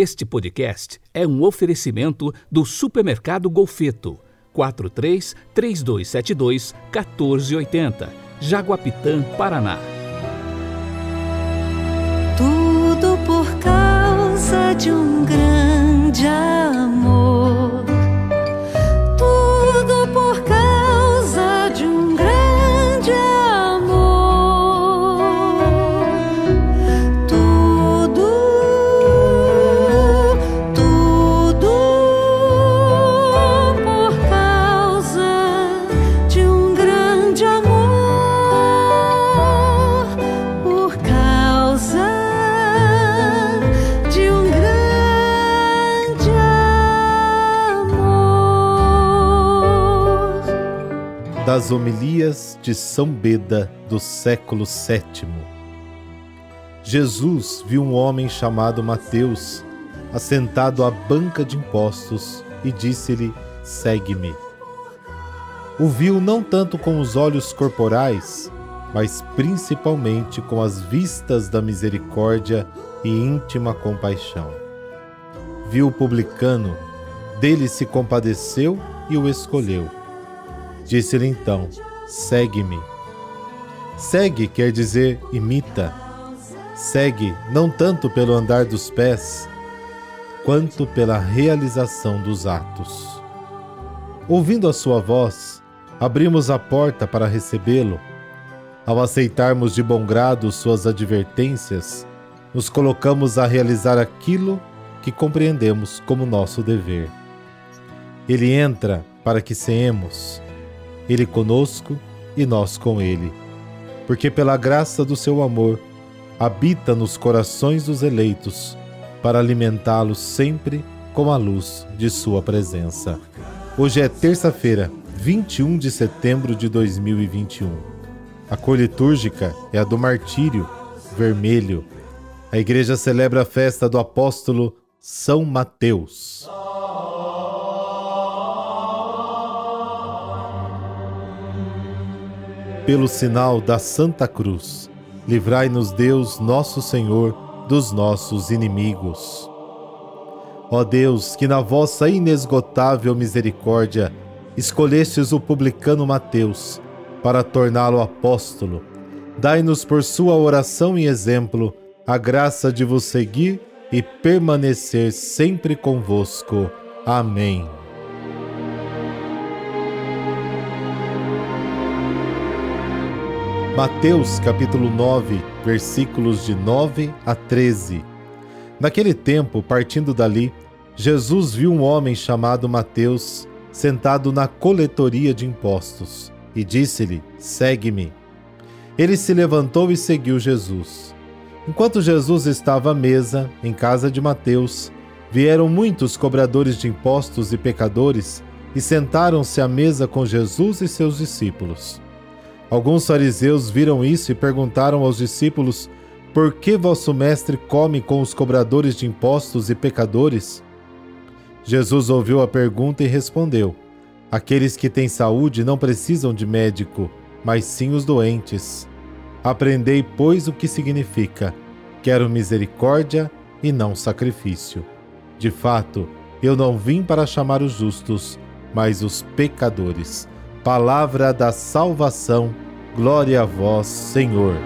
Este podcast é um oferecimento do Supermercado Golfeto. 43 3272 1480, Jaguapitã, Paraná. Tudo por causa de um grande amor. Das homilias de São Beda do século VII. Jesus viu um homem chamado Mateus assentado à banca de impostos e disse-lhe: Segue-me. O viu não tanto com os olhos corporais, mas principalmente com as vistas da misericórdia e íntima compaixão. Viu o publicano, dele se compadeceu e o escolheu. Disse-lhe então: Segue-me. Segue quer dizer imita. Segue não tanto pelo andar dos pés, quanto pela realização dos atos. Ouvindo a sua voz, abrimos a porta para recebê-lo. Ao aceitarmos de bom grado suas advertências, nos colocamos a realizar aquilo que compreendemos como nosso dever. Ele entra para que seemos ele conosco e nós com ele. Porque pela graça do seu amor, habita nos corações dos eleitos, para alimentá-los sempre com a luz de sua presença. Hoje é terça-feira, 21 de setembro de 2021. A cor litúrgica é a do martírio, vermelho. A igreja celebra a festa do apóstolo São Mateus. Pelo sinal da Santa Cruz, livrai-nos Deus, nosso Senhor, dos nossos inimigos. Ó Deus, que na vossa inesgotável misericórdia escolhestes o publicano Mateus para torná-lo apóstolo, dai-nos por sua oração e exemplo a graça de vos seguir e permanecer sempre convosco. Amém. Mateus capítulo 9, versículos de 9 a 13. Naquele tempo, partindo dali, Jesus viu um homem chamado Mateus sentado na coletoria de impostos e disse-lhe: Segue-me. Ele se levantou e seguiu Jesus. Enquanto Jesus estava à mesa, em casa de Mateus, vieram muitos cobradores de impostos e pecadores e sentaram-se à mesa com Jesus e seus discípulos. Alguns fariseus viram isso e perguntaram aos discípulos: Por que vosso mestre come com os cobradores de impostos e pecadores? Jesus ouviu a pergunta e respondeu: Aqueles que têm saúde não precisam de médico, mas sim os doentes. Aprendei, pois, o que significa: quero misericórdia e não sacrifício. De fato, eu não vim para chamar os justos, mas os pecadores. Palavra da salvação, glória a vós, Senhor.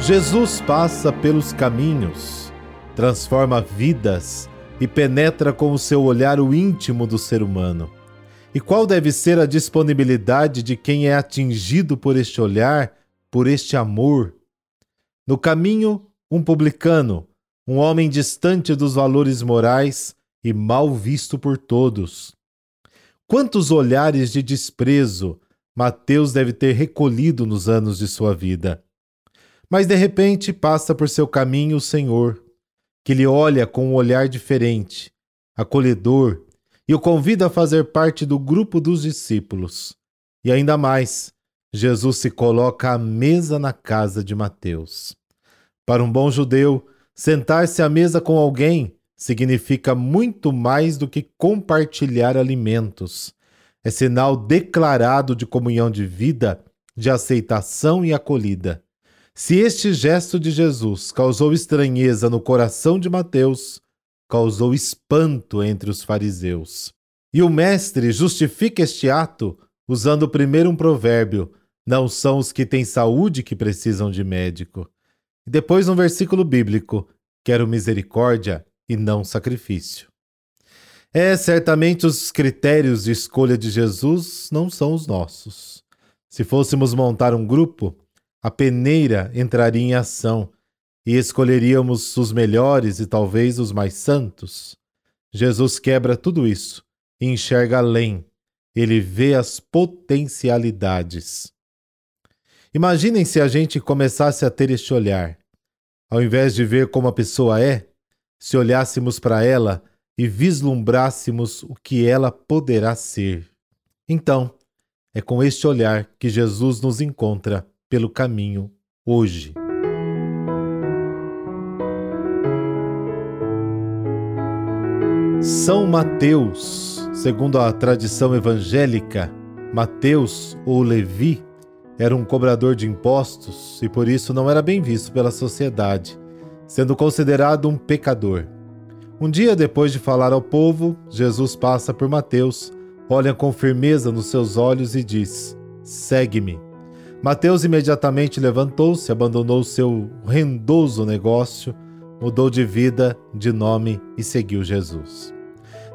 Jesus passa pelos caminhos, transforma vidas e penetra com o seu olhar o íntimo do ser humano. E qual deve ser a disponibilidade de quem é atingido por este olhar, por este amor? No caminho, um publicano, um homem distante dos valores morais e mal visto por todos. Quantos olhares de desprezo Mateus deve ter recolhido nos anos de sua vida. Mas de repente passa por seu caminho o Senhor, que lhe olha com um olhar diferente, acolhedor, e o convida a fazer parte do grupo dos discípulos. E ainda mais, Jesus se coloca à mesa na casa de Mateus. Para um bom judeu, sentar-se à mesa com alguém significa muito mais do que compartilhar alimentos. É sinal declarado de comunhão de vida de aceitação e acolhida. Se este gesto de Jesus causou estranheza no coração de Mateus, causou espanto entre os fariseus. E o Mestre justifica este ato usando primeiro um provérbio: não são os que têm saúde que precisam de médico. E depois um versículo bíblico: quero misericórdia e não sacrifício. É, certamente os critérios de escolha de Jesus não são os nossos. Se fôssemos montar um grupo, a peneira entraria em ação e escolheríamos os melhores e talvez os mais santos. Jesus quebra tudo isso e enxerga além. Ele vê as potencialidades. Imaginem se a gente começasse a ter este olhar. Ao invés de ver como a pessoa é, se olhássemos para ela e vislumbrássemos o que ela poderá ser. Então, é com este olhar que Jesus nos encontra pelo caminho hoje. São Mateus, segundo a tradição evangélica, Mateus ou Levi era um cobrador de impostos e por isso não era bem visto pela sociedade, sendo considerado um pecador. Um dia depois de falar ao povo, Jesus passa por Mateus, olha com firmeza nos seus olhos e diz: Segue-me. Mateus imediatamente levantou-se, abandonou seu rendoso negócio, mudou de vida, de nome e seguiu Jesus.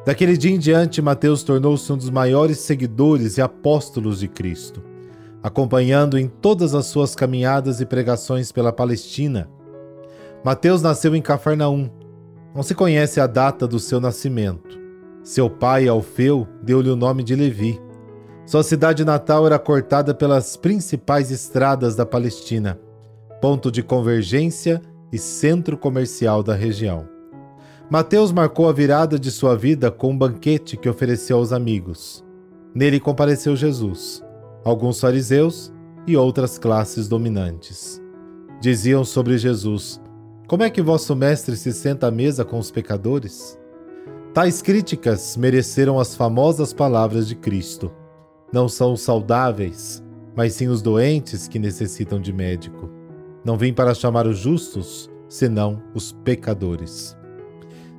Daquele dia em diante, Mateus tornou-se um dos maiores seguidores e apóstolos de Cristo, acompanhando em todas as suas caminhadas e pregações pela Palestina. Mateus nasceu em Cafarnaum. Não se conhece a data do seu nascimento. Seu pai, Alfeu, deu-lhe o nome de Levi. Sua cidade natal era cortada pelas principais estradas da Palestina, ponto de convergência e centro comercial da região. Mateus marcou a virada de sua vida com um banquete que ofereceu aos amigos. Nele compareceu Jesus, alguns fariseus e outras classes dominantes. Diziam sobre Jesus: Como é que vosso mestre se senta à mesa com os pecadores? Tais críticas mereceram as famosas palavras de Cristo. Não são os saudáveis, mas sim os doentes que necessitam de médico. Não vim para chamar os justos, senão os pecadores.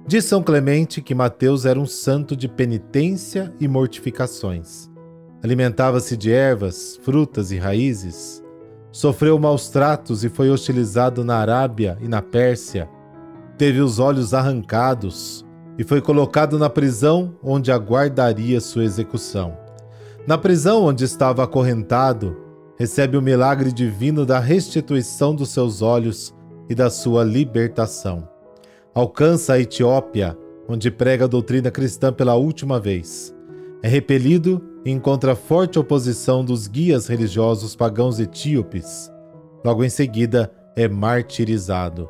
Diz São Clemente que Mateus era um santo de penitência e mortificações. Alimentava-se de ervas, frutas e raízes. Sofreu maus tratos e foi hostilizado na Arábia e na Pérsia. Teve os olhos arrancados e foi colocado na prisão onde aguardaria sua execução. Na prisão onde estava acorrentado, recebe o milagre divino da restituição dos seus olhos e da sua libertação. Alcança a Etiópia, onde prega a doutrina cristã pela última vez. É repelido encontra forte oposição dos guias religiosos pagãos etíopes. Logo em seguida, é martirizado.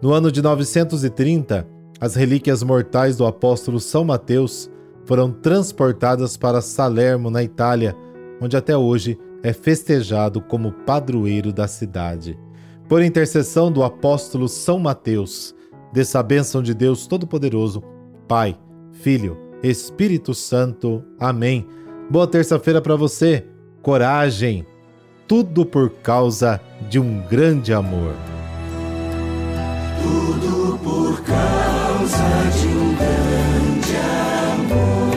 No ano de 930, as relíquias mortais do apóstolo São Mateus foram transportadas para Salermo, na Itália, onde até hoje é festejado como padroeiro da cidade. Por intercessão do apóstolo São Mateus, dessa bênção de Deus Todo-Poderoso, Pai, Filho, Espírito Santo. Amém. Boa terça-feira para você. Coragem. Tudo por causa de um grande amor. Tudo por causa de um grande amor.